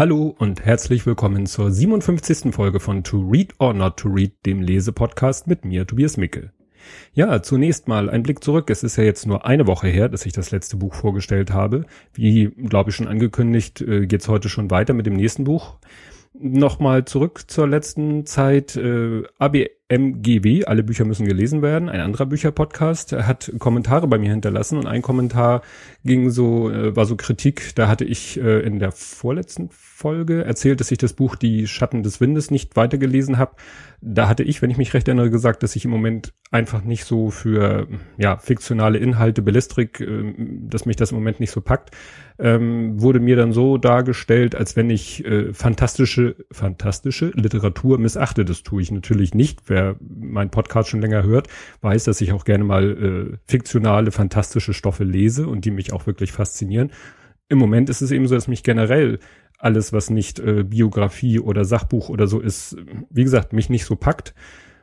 Hallo und herzlich willkommen zur 57. Folge von To Read or Not to Read, dem Lesepodcast mit mir, Tobias Mickel. Ja, zunächst mal ein Blick zurück. Es ist ja jetzt nur eine Woche her, dass ich das letzte Buch vorgestellt habe. Wie, glaube ich, schon angekündigt, äh, geht's heute schon weiter mit dem nächsten Buch. Nochmal zurück zur letzten Zeit. Äh, ABMGW, alle Bücher müssen gelesen werden. Ein anderer Bücherpodcast hat Kommentare bei mir hinterlassen und ein Kommentar ging so, äh, war so Kritik. Da hatte ich in der vorletzten Folge erzählt, dass ich das Buch Die Schatten des Windes nicht weitergelesen habe. Da hatte ich, wenn ich mich recht erinnere, gesagt, dass ich im Moment einfach nicht so für ja fiktionale Inhalte, Bellistrik, äh, dass mich das im Moment nicht so packt. Ähm, wurde mir dann so dargestellt, als wenn ich äh, fantastische, fantastische Literatur missachte. Das tue ich natürlich nicht. Wer meinen Podcast schon länger hört, weiß, dass ich auch gerne mal äh, fiktionale, fantastische Stoffe lese und die mich auch wirklich faszinieren. Im Moment ist es eben so, dass mich generell alles, was nicht äh, Biografie oder Sachbuch oder so ist, wie gesagt, mich nicht so packt.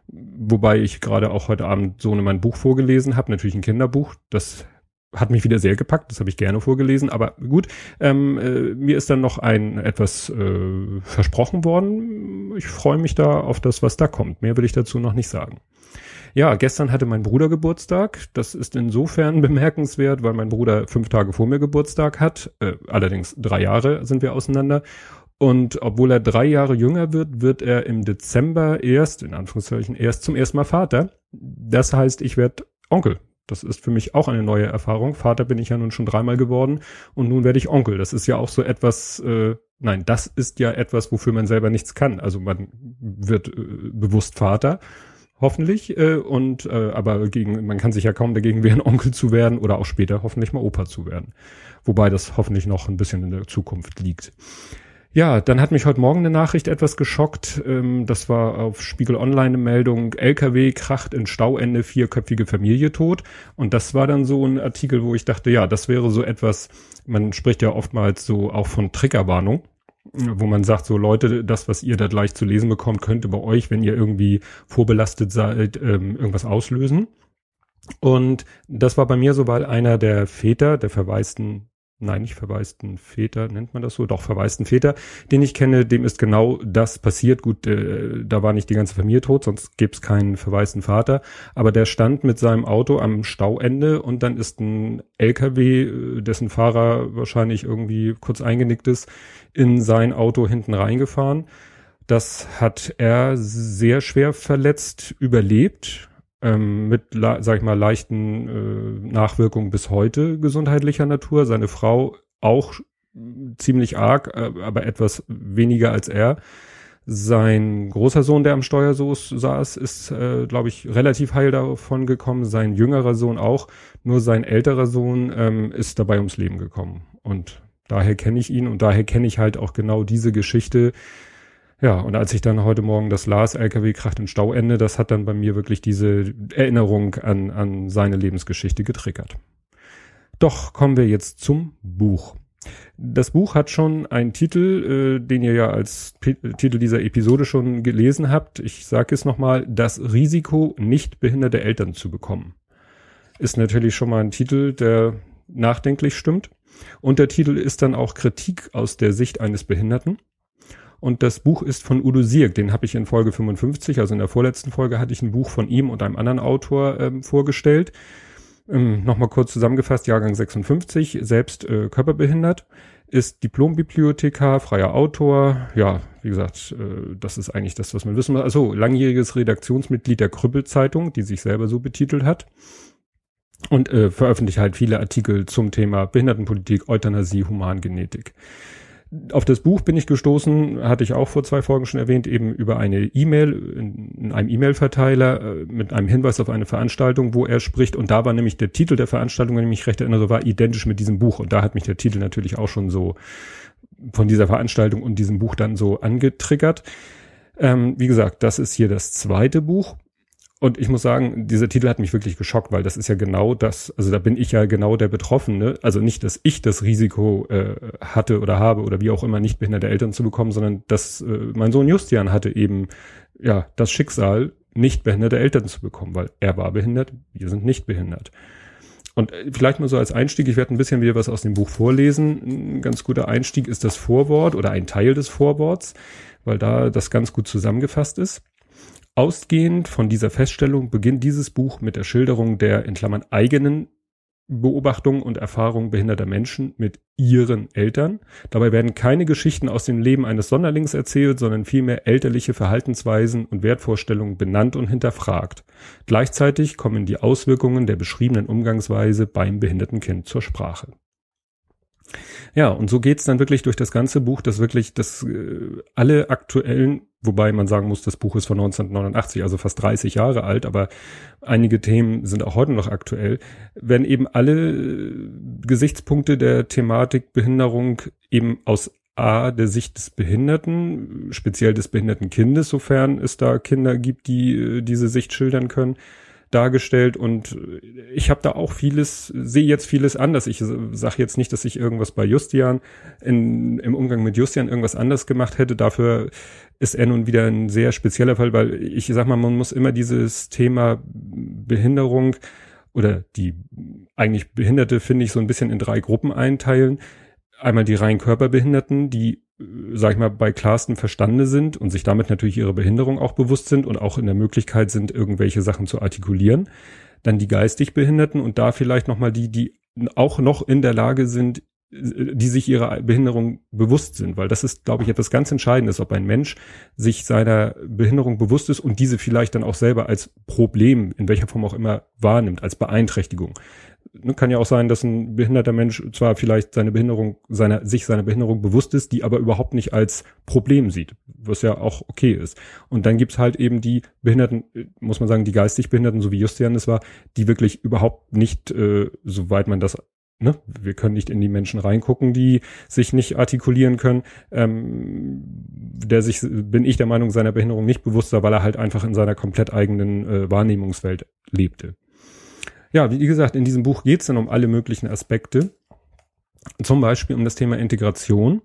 Wobei ich gerade auch heute Abend so mein Buch vorgelesen habe, natürlich ein Kinderbuch. Das hat mich wieder sehr gepackt, das habe ich gerne vorgelesen, aber gut, ähm, äh, mir ist dann noch ein etwas äh, versprochen worden. Ich freue mich da auf das, was da kommt. Mehr will ich dazu noch nicht sagen. Ja, gestern hatte mein Bruder Geburtstag. Das ist insofern bemerkenswert, weil mein Bruder fünf Tage vor mir Geburtstag hat. Äh, allerdings drei Jahre sind wir auseinander. Und obwohl er drei Jahre jünger wird, wird er im Dezember erst, in Anführungszeichen, erst zum ersten Mal Vater. Das heißt, ich werde Onkel. Das ist für mich auch eine neue Erfahrung. Vater bin ich ja nun schon dreimal geworden und nun werde ich Onkel. Das ist ja auch so etwas, äh, nein, das ist ja etwas, wofür man selber nichts kann. Also man wird äh, bewusst Vater hoffentlich. Äh, und äh, aber gegen, man kann sich ja kaum dagegen wehren, Onkel zu werden oder auch später hoffentlich mal Opa zu werden. Wobei das hoffentlich noch ein bisschen in der Zukunft liegt. Ja, dann hat mich heute Morgen eine Nachricht etwas geschockt. Ähm, das war auf Spiegel Online eine Meldung, LKW kracht in Stauende, vierköpfige Familie tot. Und das war dann so ein Artikel, wo ich dachte, ja, das wäre so etwas, man spricht ja oftmals so auch von Triggerwarnung wo man sagt, so Leute, das, was ihr da gleich zu lesen bekommt, könnte bei euch, wenn ihr irgendwie vorbelastet seid, ähm, irgendwas auslösen. Und das war bei mir so, weil einer der Väter, der verwaisten nein, nicht verwaisten Väter, nennt man das so, doch verwaisten Väter, den ich kenne, dem ist genau das passiert. Gut, äh, da war nicht die ganze Familie tot, sonst gäbe es keinen verwaisten Vater. Aber der stand mit seinem Auto am Stauende und dann ist ein LKW, äh, dessen Fahrer wahrscheinlich irgendwie kurz eingenickt ist, in sein Auto hinten reingefahren. Das hat er sehr schwer verletzt überlebt ähm, mit, sag ich mal, leichten äh, Nachwirkungen bis heute gesundheitlicher Natur. Seine Frau auch ziemlich arg, äh, aber etwas weniger als er. Sein großer Sohn, der am Steuer saß, ist, äh, glaube ich, relativ heil davon gekommen. Sein jüngerer Sohn auch. Nur sein älterer Sohn ähm, ist dabei ums Leben gekommen. Und daher kenne ich ihn und daher kenne ich halt auch genau diese Geschichte, ja, und als ich dann heute Morgen das las, LKW kracht in Stauende, das hat dann bei mir wirklich diese Erinnerung an, an seine Lebensgeschichte getriggert. Doch kommen wir jetzt zum Buch. Das Buch hat schon einen Titel, äh, den ihr ja als P Titel dieser Episode schon gelesen habt. Ich sage es nochmal, das Risiko, nicht behinderte Eltern zu bekommen. Ist natürlich schon mal ein Titel, der nachdenklich stimmt. Und der Titel ist dann auch Kritik aus der Sicht eines Behinderten. Und das Buch ist von Udo Sierk, den habe ich in Folge 55, also in der vorletzten Folge hatte ich ein Buch von ihm und einem anderen Autor ähm, vorgestellt. Ähm, Nochmal kurz zusammengefasst, Jahrgang 56, selbst äh, körperbehindert, ist Diplombibliothekar, freier Autor, ja, wie gesagt, äh, das ist eigentlich das, was man wissen muss. Also langjähriges Redaktionsmitglied der Krüppel-Zeitung, die sich selber so betitelt hat und äh, veröffentlicht halt viele Artikel zum Thema Behindertenpolitik, Euthanasie, Humangenetik. Auf das Buch bin ich gestoßen, hatte ich auch vor zwei Folgen schon erwähnt, eben über eine E-Mail in, in einem E-Mail-Verteiler äh, mit einem Hinweis auf eine Veranstaltung, wo er spricht. Und da war nämlich der Titel der Veranstaltung, wenn ich mich recht erinnere, war identisch mit diesem Buch. Und da hat mich der Titel natürlich auch schon so von dieser Veranstaltung und diesem Buch dann so angetriggert. Ähm, wie gesagt, das ist hier das zweite Buch. Und ich muss sagen, dieser Titel hat mich wirklich geschockt, weil das ist ja genau das, also da bin ich ja genau der Betroffene. Also nicht, dass ich das Risiko äh, hatte oder habe oder wie auch immer nicht behinderte Eltern zu bekommen, sondern dass äh, mein Sohn Justian hatte eben ja das Schicksal, nicht behinderte Eltern zu bekommen, weil er war behindert, wir sind nicht behindert. Und äh, vielleicht mal so als Einstieg, ich werde ein bisschen wieder was aus dem Buch vorlesen. Ein ganz guter Einstieg ist das Vorwort oder ein Teil des Vorworts, weil da das ganz gut zusammengefasst ist. Ausgehend von dieser Feststellung beginnt dieses Buch mit der Schilderung der in Klammern eigenen Beobachtungen und Erfahrungen behinderter Menschen mit ihren Eltern. Dabei werden keine Geschichten aus dem Leben eines Sonderlings erzählt, sondern vielmehr elterliche Verhaltensweisen und Wertvorstellungen benannt und hinterfragt. Gleichzeitig kommen die Auswirkungen der beschriebenen Umgangsweise beim behinderten Kind zur Sprache. Ja, und so geht's dann wirklich durch das ganze Buch, dass wirklich das äh, alle aktuellen, wobei man sagen muss, das Buch ist von 1989, also fast 30 Jahre alt, aber einige Themen sind auch heute noch aktuell, werden eben alle äh, Gesichtspunkte der Thematik Behinderung eben aus A, der Sicht des Behinderten, speziell des behinderten Kindes, sofern es da Kinder gibt, die äh, diese Sicht schildern können, dargestellt und ich habe da auch vieles, sehe jetzt vieles anders. Ich sage jetzt nicht, dass ich irgendwas bei Justian in, im Umgang mit Justian irgendwas anders gemacht hätte. Dafür ist er nun wieder ein sehr spezieller Fall, weil ich sag mal, man muss immer dieses Thema Behinderung oder die eigentlich Behinderte finde ich so ein bisschen in drei Gruppen einteilen. Einmal die rein Körperbehinderten, die sag ich mal, bei klarsten Verstande sind und sich damit natürlich ihre Behinderung auch bewusst sind und auch in der Möglichkeit sind, irgendwelche Sachen zu artikulieren. Dann die geistig Behinderten und da vielleicht nochmal die, die auch noch in der Lage sind, die sich ihrer Behinderung bewusst sind, weil das ist, glaube ich, etwas ganz Entscheidendes, ob ein Mensch sich seiner Behinderung bewusst ist und diese vielleicht dann auch selber als Problem, in welcher Form auch immer, wahrnimmt, als Beeinträchtigung. Ne, kann ja auch sein, dass ein behinderter Mensch zwar vielleicht seine Behinderung, seiner, sich seiner Behinderung bewusst ist, die aber überhaupt nicht als Problem sieht, was ja auch okay ist. Und dann gibt's halt eben die Behinderten, muss man sagen, die geistig Behinderten, so wie Justian es war, die wirklich überhaupt nicht, äh, soweit man das Ne? Wir können nicht in die Menschen reingucken, die sich nicht artikulieren können. Ähm, der sich, bin ich der Meinung, seiner Behinderung nicht bewusst war, weil er halt einfach in seiner komplett eigenen äh, Wahrnehmungswelt lebte ja, wie gesagt, in diesem Buch geht es dann um alle möglichen Aspekte. Zum Beispiel um das Thema Integration.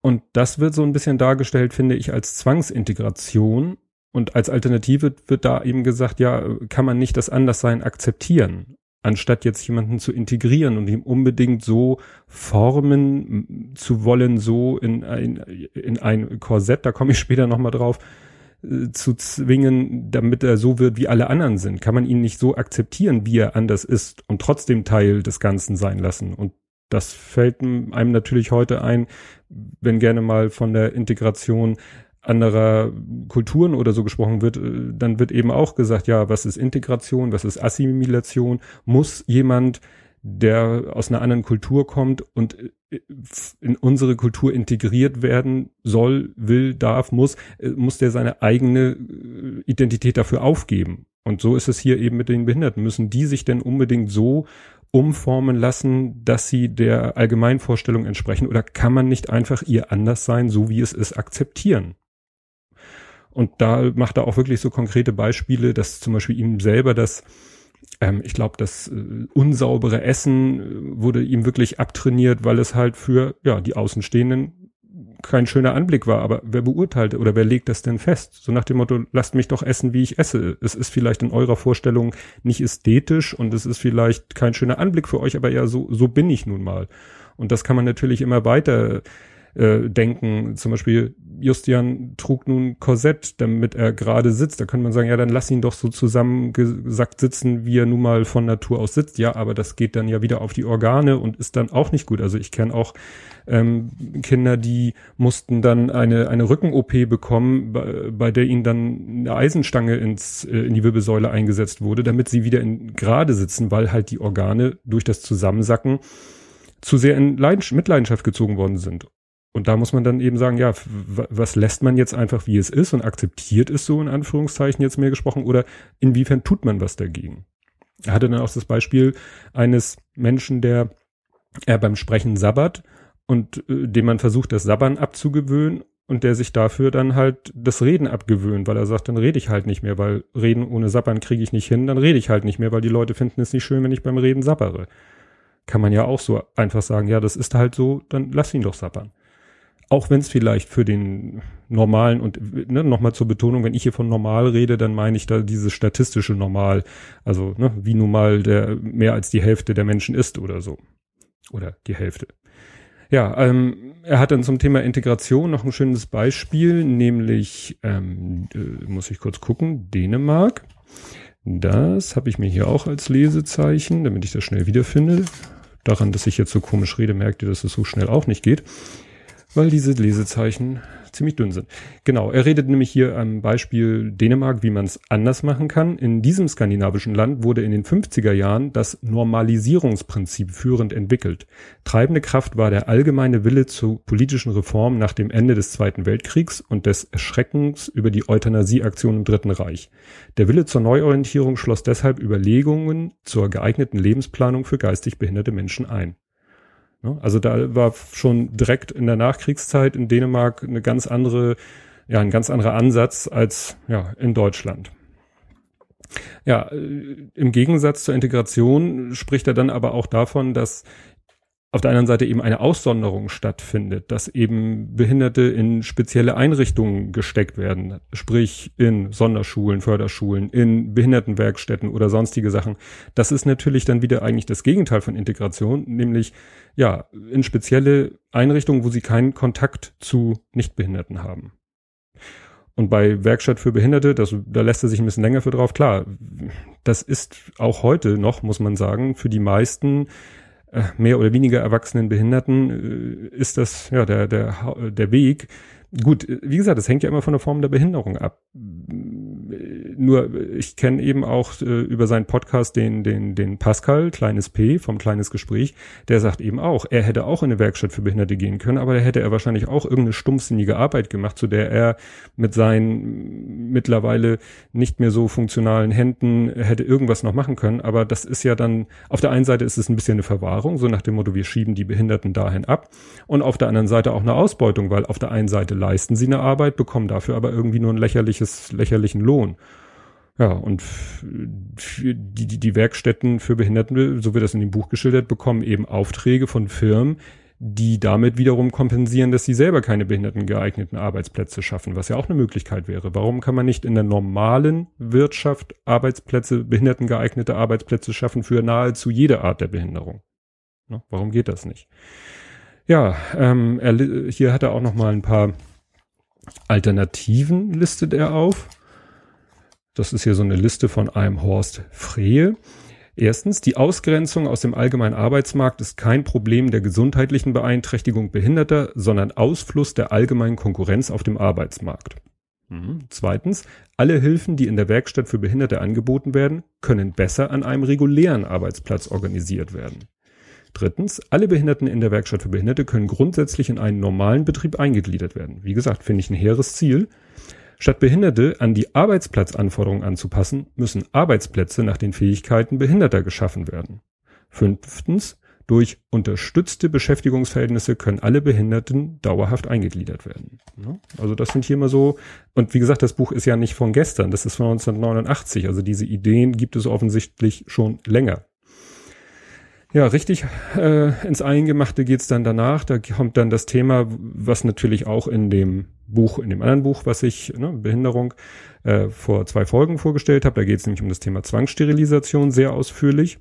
Und das wird so ein bisschen dargestellt, finde ich, als Zwangsintegration. Und als Alternative wird da eben gesagt, ja, kann man nicht das Anderssein akzeptieren, anstatt jetzt jemanden zu integrieren und ihm unbedingt so formen zu wollen, so in ein, in ein Korsett, da komme ich später nochmal drauf, zu zwingen, damit er so wird, wie alle anderen sind? Kann man ihn nicht so akzeptieren, wie er anders ist und trotzdem Teil des Ganzen sein lassen? Und das fällt einem natürlich heute ein, wenn gerne mal von der Integration anderer Kulturen oder so gesprochen wird, dann wird eben auch gesagt, ja, was ist Integration, was ist Assimilation? Muss jemand der aus einer anderen Kultur kommt und äh, in unsere Kultur integriert werden soll, will, darf, muss, äh, muss der seine eigene äh, Identität dafür aufgeben. Und so ist es hier eben mit den Behinderten. Müssen die sich denn unbedingt so umformen lassen, dass sie der Allgemeinvorstellung entsprechen? Oder kann man nicht einfach ihr anders sein, so wie es ist, akzeptieren? Und da macht er auch wirklich so konkrete Beispiele, dass zum Beispiel ihm selber das ähm, ich glaube, das äh, unsaubere Essen äh, wurde ihm wirklich abtrainiert, weil es halt für ja die Außenstehenden kein schöner Anblick war. Aber wer beurteilt oder wer legt das denn fest? So nach dem Motto, lasst mich doch essen, wie ich esse. Es ist vielleicht in eurer Vorstellung nicht ästhetisch und es ist vielleicht kein schöner Anblick für euch, aber ja, so, so bin ich nun mal. Und das kann man natürlich immer weiter äh, denken. Zum Beispiel, Justian trug nun Korsett, damit er gerade sitzt. Da könnte man sagen, ja, dann lass ihn doch so zusammengesackt sitzen, wie er nun mal von Natur aus sitzt. Ja, aber das geht dann ja wieder auf die Organe und ist dann auch nicht gut. Also ich kenne auch ähm, Kinder, die mussten dann eine, eine Rücken-OP bekommen, bei, bei der ihnen dann eine Eisenstange ins, äh, in die Wirbelsäule eingesetzt wurde, damit sie wieder in gerade sitzen, weil halt die Organe durch das Zusammensacken zu sehr in Leidenschaft, Mitleidenschaft gezogen worden sind. Und da muss man dann eben sagen, ja, was lässt man jetzt einfach, wie es ist und akzeptiert es so in Anführungszeichen jetzt mehr gesprochen oder inwiefern tut man was dagegen? Er hatte dann auch das Beispiel eines Menschen, der er beim Sprechen sabbert und äh, dem man versucht, das Sabbern abzugewöhnen und der sich dafür dann halt das Reden abgewöhnt, weil er sagt, dann rede ich halt nicht mehr, weil Reden ohne Sabbern kriege ich nicht hin, dann rede ich halt nicht mehr, weil die Leute finden es nicht schön, wenn ich beim Reden sabbere. Kann man ja auch so einfach sagen, ja, das ist halt so, dann lass ihn doch sabbern auch wenn es vielleicht für den normalen und ne, nochmal zur Betonung, wenn ich hier von normal rede, dann meine ich da dieses statistische Normal, also ne, wie normal der mehr als die Hälfte der Menschen ist oder so. Oder die Hälfte. Ja, ähm, er hat dann zum Thema Integration noch ein schönes Beispiel, nämlich, ähm, äh, muss ich kurz gucken, Dänemark. Das habe ich mir hier auch als Lesezeichen, damit ich das schnell wiederfinde. Daran, dass ich jetzt so komisch rede, merkt ihr, dass es so schnell auch nicht geht, weil diese Lesezeichen ziemlich dünn sind. Genau, er redet nämlich hier am Beispiel Dänemark, wie man es anders machen kann. In diesem skandinavischen Land wurde in den 50er Jahren das Normalisierungsprinzip führend entwickelt. Treibende Kraft war der allgemeine Wille zu politischen Reformen nach dem Ende des Zweiten Weltkriegs und des Erschreckens über die Euthanasieaktion im Dritten Reich. Der Wille zur Neuorientierung schloss deshalb Überlegungen zur geeigneten Lebensplanung für geistig behinderte Menschen ein. Ne? Also da war schon direkt in der Nachkriegszeit in Dänemark eine ganz andere, ja, ein ganz anderer Ansatz als ja in Deutschland. Ja, äh, im Gegensatz zur Integration spricht er dann aber auch davon, dass auf der anderen Seite eben eine Aussonderung stattfindet, dass eben Behinderte in spezielle Einrichtungen gesteckt werden, sprich in Sonderschulen, Förderschulen, in Behindertenwerkstätten oder sonstige Sachen. Das ist natürlich dann wieder eigentlich das Gegenteil von Integration, nämlich ja, in spezielle Einrichtungen, wo sie keinen Kontakt zu Nichtbehinderten haben. Und bei Werkstatt für Behinderte, das, da lässt er sich ein bisschen länger für drauf. Klar, das ist auch heute noch, muss man sagen, für die meisten mehr oder weniger erwachsenen Behinderten äh, ist das ja der der der Weg. Gut, wie gesagt, das hängt ja immer von der Form der Behinderung ab nur ich kenne eben auch äh, über seinen Podcast den, den, den Pascal, kleines P, vom kleines Gespräch, der sagt eben auch, er hätte auch in eine Werkstatt für Behinderte gehen können, aber da hätte er wahrscheinlich auch irgendeine stumpfsinnige Arbeit gemacht, zu der er mit seinen mittlerweile nicht mehr so funktionalen Händen hätte irgendwas noch machen können. Aber das ist ja dann, auf der einen Seite ist es ein bisschen eine Verwahrung, so nach dem Motto, wir schieben die Behinderten dahin ab. Und auf der anderen Seite auch eine Ausbeutung, weil auf der einen Seite leisten sie eine Arbeit, bekommen dafür aber irgendwie nur ein lächerliches, lächerlichen Lohn. Ja, und die, die, die Werkstätten für Behinderten, so wird das in dem Buch geschildert, bekommen eben Aufträge von Firmen, die damit wiederum kompensieren, dass sie selber keine behindertengeeigneten Arbeitsplätze schaffen, was ja auch eine Möglichkeit wäre. Warum kann man nicht in der normalen Wirtschaft Arbeitsplätze, behindertengeeignete Arbeitsplätze schaffen für nahezu jede Art der Behinderung? Ne? Warum geht das nicht? Ja, ähm, er, hier hat er auch noch mal ein paar Alternativen listet er auf. Das ist hier so eine Liste von einem Horst Frehe. Erstens, die Ausgrenzung aus dem allgemeinen Arbeitsmarkt ist kein Problem der gesundheitlichen Beeinträchtigung Behinderter, sondern Ausfluss der allgemeinen Konkurrenz auf dem Arbeitsmarkt. Mhm. Zweitens, alle Hilfen, die in der Werkstatt für Behinderte angeboten werden, können besser an einem regulären Arbeitsplatz organisiert werden. Drittens, alle Behinderten in der Werkstatt für Behinderte können grundsätzlich in einen normalen Betrieb eingegliedert werden. Wie gesagt, finde ich ein hehres Ziel. Statt Behinderte an die Arbeitsplatzanforderungen anzupassen, müssen Arbeitsplätze nach den Fähigkeiten Behinderter geschaffen werden. Fünftens, durch unterstützte Beschäftigungsverhältnisse können alle Behinderten dauerhaft eingegliedert werden. Also das sind hier mal so, und wie gesagt, das Buch ist ja nicht von gestern, das ist von 1989, also diese Ideen gibt es offensichtlich schon länger. Ja, richtig äh, ins Eingemachte geht's dann danach. Da kommt dann das Thema, was natürlich auch in dem Buch, in dem anderen Buch, was ich, ne, Behinderung, äh, vor zwei Folgen vorgestellt habe. Da geht's nämlich um das Thema Zwangssterilisation sehr ausführlich.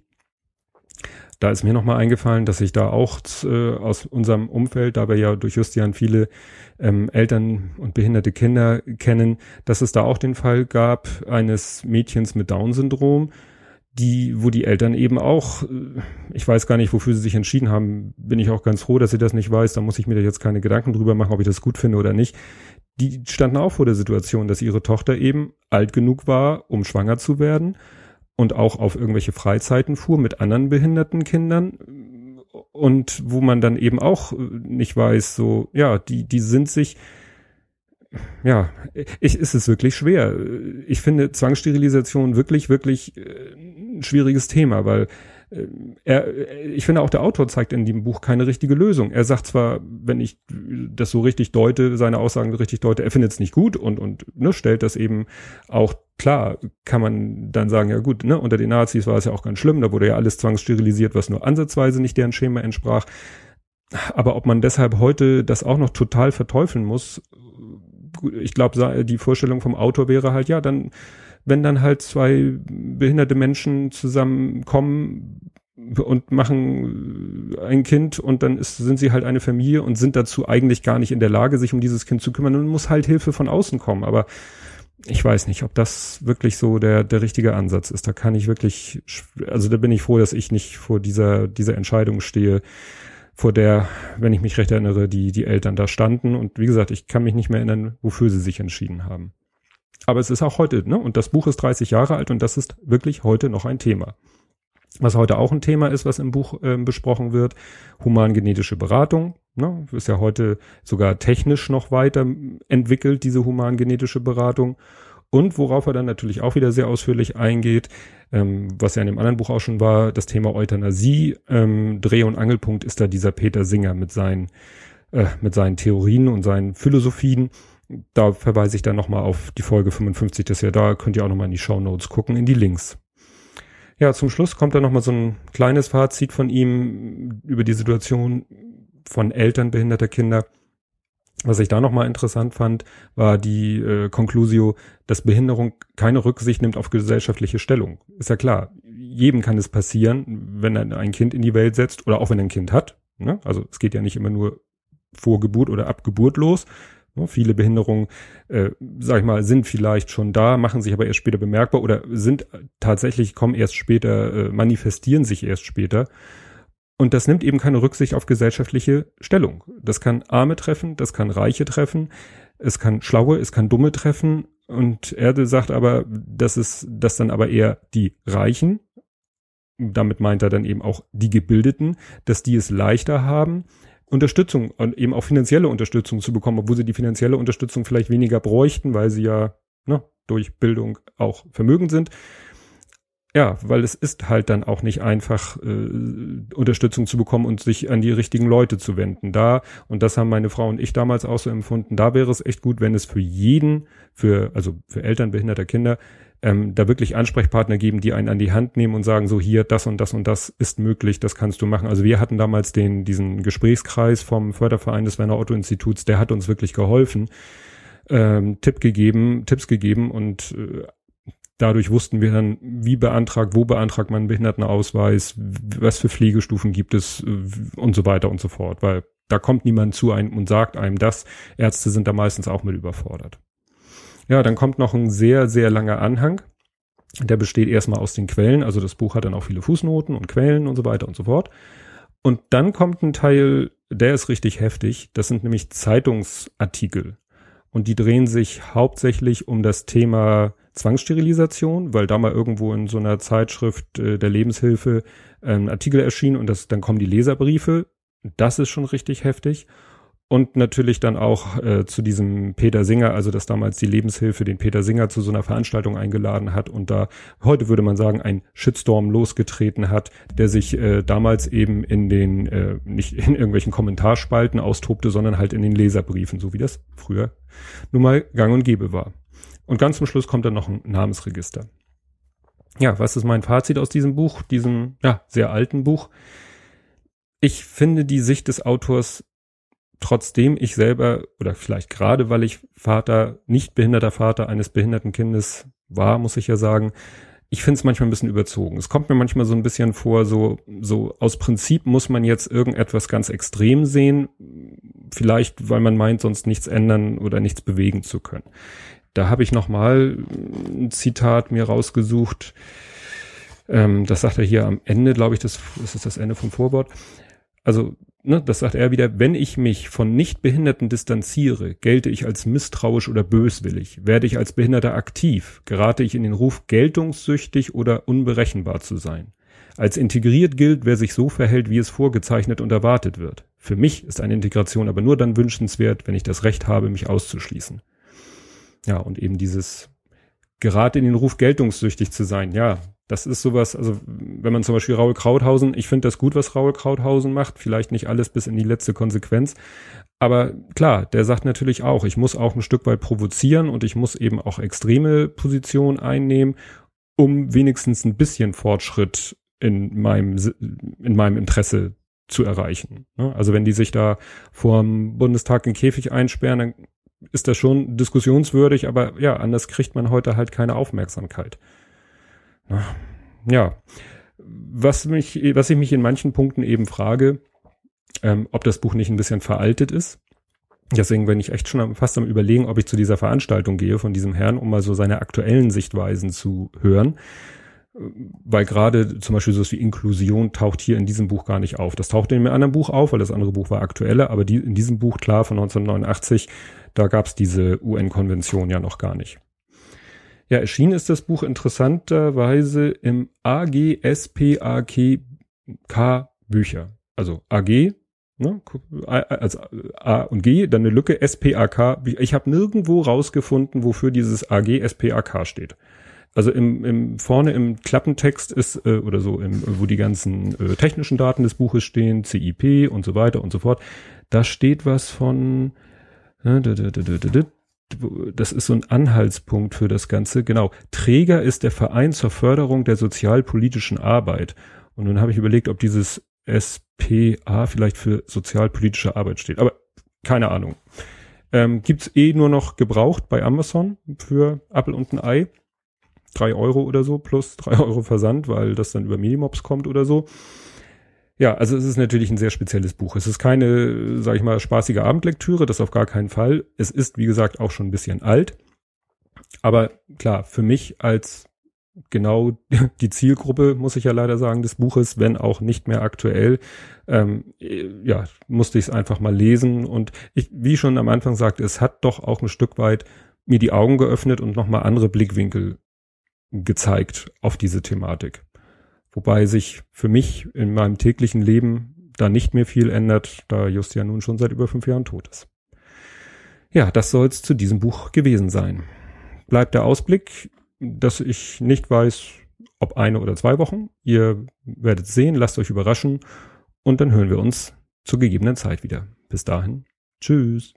Da ist mir nochmal eingefallen, dass ich da auch äh, aus unserem Umfeld, da wir ja durch Justian viele ähm, Eltern und behinderte Kinder kennen, dass es da auch den Fall gab eines Mädchens mit Down-Syndrom, die, wo die Eltern eben auch, äh, ich weiß gar nicht, wofür sie sich entschieden haben, bin ich auch ganz froh, dass sie das nicht weiß, da muss ich mir da jetzt keine Gedanken drüber machen, ob ich das gut finde oder nicht. Die standen auch vor der Situation, dass ihre Tochter eben alt genug war, um schwanger zu werden und auch auf irgendwelche Freizeiten fuhr mit anderen behinderten Kindern und wo man dann eben auch äh, nicht weiß, so, ja, die, die sind sich, ja, ich, ist es wirklich schwer. Ich finde Zwangssterilisation wirklich, wirklich äh, schwieriges Thema, weil äh, er, ich finde auch der Autor zeigt in dem Buch keine richtige Lösung. Er sagt zwar, wenn ich das so richtig deute, seine Aussagen richtig deute, er findet es nicht gut und, und ne, stellt das eben auch klar, kann man dann sagen, ja gut, ne, unter den Nazis war es ja auch ganz schlimm, da wurde ja alles zwangssterilisiert, was nur ansatzweise nicht deren Schema entsprach aber ob man deshalb heute das auch noch total verteufeln muss, ich glaube, die Vorstellung vom Autor wäre halt, ja, dann, wenn dann halt zwei behinderte Menschen zusammenkommen und machen ein Kind und dann ist, sind sie halt eine Familie und sind dazu eigentlich gar nicht in der Lage, sich um dieses Kind zu kümmern und muss halt Hilfe von außen kommen. Aber ich weiß nicht, ob das wirklich so der, der richtige Ansatz ist. Da kann ich wirklich, also da bin ich froh, dass ich nicht vor dieser, dieser Entscheidung stehe, vor der, wenn ich mich recht erinnere, die, die Eltern da standen. Und wie gesagt, ich kann mich nicht mehr erinnern, wofür sie sich entschieden haben. Aber es ist auch heute, ne? Und das Buch ist 30 Jahre alt und das ist wirklich heute noch ein Thema. Was heute auch ein Thema ist, was im Buch äh, besprochen wird, humangenetische Beratung. Ne? Ist ja heute sogar technisch noch weiter entwickelt, diese humangenetische Beratung. Und worauf er dann natürlich auch wieder sehr ausführlich eingeht, ähm, was ja in dem anderen Buch auch schon war, das Thema Euthanasie. Ähm, Dreh- und Angelpunkt ist da dieser Peter Singer mit seinen, äh, mit seinen Theorien und seinen Philosophien. Da verweise ich dann nochmal auf die Folge 55, das ja da, könnt ihr auch nochmal in die Show Notes gucken, in die Links. Ja, zum Schluss kommt dann nochmal so ein kleines Fazit von ihm über die Situation von Eltern behinderter Kinder. Was ich da nochmal interessant fand, war die äh, Conclusio, dass Behinderung keine Rücksicht nimmt auf gesellschaftliche Stellung. Ist ja klar, jedem kann es passieren, wenn er ein Kind in die Welt setzt oder auch wenn er ein Kind hat. Ne? Also es geht ja nicht immer nur vor Geburt oder ab Geburt los. Ne? Viele Behinderungen, äh, sag ich mal, sind vielleicht schon da, machen sich aber erst später bemerkbar oder sind tatsächlich, kommen erst später, äh, manifestieren sich erst später. Und das nimmt eben keine Rücksicht auf gesellschaftliche Stellung. Das kann Arme treffen, das kann Reiche treffen, es kann Schlaue, es kann Dumme treffen. Und Erde sagt aber, das ist das dann aber eher die Reichen. Damit meint er dann eben auch die Gebildeten, dass die es leichter haben, Unterstützung und eben auch finanzielle Unterstützung zu bekommen, obwohl sie die finanzielle Unterstützung vielleicht weniger bräuchten, weil sie ja ne, durch Bildung auch vermögend sind. Ja, weil es ist halt dann auch nicht einfach, äh, Unterstützung zu bekommen und sich an die richtigen Leute zu wenden. Da, und das haben meine Frau und ich damals auch so empfunden, da wäre es echt gut, wenn es für jeden, für, also für Eltern behinderter Kinder, ähm, da wirklich Ansprechpartner geben, die einen an die Hand nehmen und sagen, so hier, das und das und das ist möglich, das kannst du machen. Also wir hatten damals den, diesen Gesprächskreis vom Förderverein des Werner Otto Instituts, der hat uns wirklich geholfen, ähm, Tipp gegeben, Tipps gegeben und äh, Dadurch wussten wir dann, wie beantragt, wo beantragt man einen Behindertenausweis, was für Pflegestufen gibt es äh, und so weiter und so fort, weil da kommt niemand zu einem und sagt einem das. Ärzte sind da meistens auch mit überfordert. Ja, dann kommt noch ein sehr, sehr langer Anhang. Der besteht erstmal aus den Quellen, also das Buch hat dann auch viele Fußnoten und Quellen und so weiter und so fort. Und dann kommt ein Teil, der ist richtig heftig. Das sind nämlich Zeitungsartikel. Und die drehen sich hauptsächlich um das Thema Zwangssterilisation, weil da mal irgendwo in so einer Zeitschrift äh, der Lebenshilfe äh, ein Artikel erschien und das, dann kommen die Leserbriefe. Das ist schon richtig heftig. Und natürlich dann auch äh, zu diesem Peter Singer, also dass damals die Lebenshilfe den Peter Singer zu so einer Veranstaltung eingeladen hat und da heute würde man sagen ein Shitstorm losgetreten hat, der sich äh, damals eben in den äh, nicht in irgendwelchen Kommentarspalten austobte, sondern halt in den Leserbriefen, so wie das früher nun mal Gang und Gäbe war. Und ganz zum Schluss kommt dann noch ein Namensregister. Ja, was ist mein Fazit aus diesem Buch, diesem ja, sehr alten Buch? Ich finde die Sicht des Autors, trotzdem ich selber oder vielleicht gerade weil ich Vater, nicht behinderter Vater eines behinderten Kindes war, muss ich ja sagen, ich finde es manchmal ein bisschen überzogen. Es kommt mir manchmal so ein bisschen vor, so, so aus Prinzip muss man jetzt irgendetwas ganz extrem sehen, vielleicht weil man meint, sonst nichts ändern oder nichts bewegen zu können. Da habe ich nochmal ein Zitat mir rausgesucht. Ähm, das sagt er hier am Ende, glaube ich, das, das ist das Ende vom Vorwort. Also, ne, das sagt er wieder, wenn ich mich von Nichtbehinderten distanziere, gelte ich als misstrauisch oder böswillig, werde ich als Behinderter aktiv, gerate ich in den Ruf, geltungssüchtig oder unberechenbar zu sein. Als integriert gilt, wer sich so verhält, wie es vorgezeichnet und erwartet wird. Für mich ist eine Integration aber nur dann wünschenswert, wenn ich das Recht habe, mich auszuschließen. Ja, und eben dieses gerade in den Ruf geltungssüchtig zu sein. Ja, das ist sowas, also wenn man zum Beispiel Raul Krauthausen, ich finde das gut, was Raul Krauthausen macht, vielleicht nicht alles bis in die letzte Konsequenz, aber klar, der sagt natürlich auch, ich muss auch ein Stück weit provozieren und ich muss eben auch extreme Positionen einnehmen, um wenigstens ein bisschen Fortschritt in meinem, in meinem Interesse zu erreichen. Ne? Also wenn die sich da vorm Bundestag in Käfig einsperren, dann ist das schon diskussionswürdig, aber ja, anders kriegt man heute halt keine Aufmerksamkeit. Ja, was mich, was ich mich in manchen Punkten eben frage, ähm, ob das Buch nicht ein bisschen veraltet ist. Deswegen bin ich echt schon fast am überlegen, ob ich zu dieser Veranstaltung gehe von diesem Herrn, um mal so seine aktuellen Sichtweisen zu hören. Weil gerade zum Beispiel so wie Inklusion taucht hier in diesem Buch gar nicht auf. Das taucht in einem anderen Buch auf, weil das andere Buch war aktueller, aber die, in diesem Buch, klar, von 1989, da gab es diese UN-Konvention ja noch gar nicht. Ja, erschienen ist das Buch interessanterweise im AGSPAK Bücher. Also AG, ne, als A und G, dann eine Lücke SPAK. Ich habe nirgendwo rausgefunden, wofür dieses AG SPAK steht. Also im, im vorne im Klappentext ist äh, oder so, im, wo die ganzen äh, technischen Daten des Buches stehen, CIP und so weiter und so fort. Da steht was von äh, das ist so ein Anhaltspunkt für das Ganze. Genau. Träger ist der Verein zur Förderung der sozialpolitischen Arbeit. Und nun habe ich überlegt, ob dieses SPA vielleicht für sozialpolitische Arbeit steht. Aber keine Ahnung. Ähm, gibt's eh nur noch gebraucht bei Amazon für Apple und ein Ei. Drei Euro oder so plus drei Euro Versand, weil das dann über Minimops kommt oder so. Ja, also es ist natürlich ein sehr spezielles Buch. Es ist keine, sag ich mal, spaßige Abendlektüre, das auf gar keinen Fall. Es ist, wie gesagt, auch schon ein bisschen alt. Aber klar, für mich als genau die Zielgruppe, muss ich ja leider sagen, des Buches, wenn auch nicht mehr aktuell, ähm, ja, musste ich es einfach mal lesen. Und ich, wie schon am Anfang sagte, es hat doch auch ein Stück weit mir die Augen geöffnet und nochmal andere Blickwinkel gezeigt auf diese Thematik. Wobei sich für mich in meinem täglichen Leben da nicht mehr viel ändert, da Just ja nun schon seit über fünf Jahren tot ist. Ja, das soll es zu diesem Buch gewesen sein. Bleibt der Ausblick, dass ich nicht weiß, ob eine oder zwei Wochen. Ihr werdet sehen, lasst euch überraschen und dann hören wir uns zur gegebenen Zeit wieder. Bis dahin, tschüss.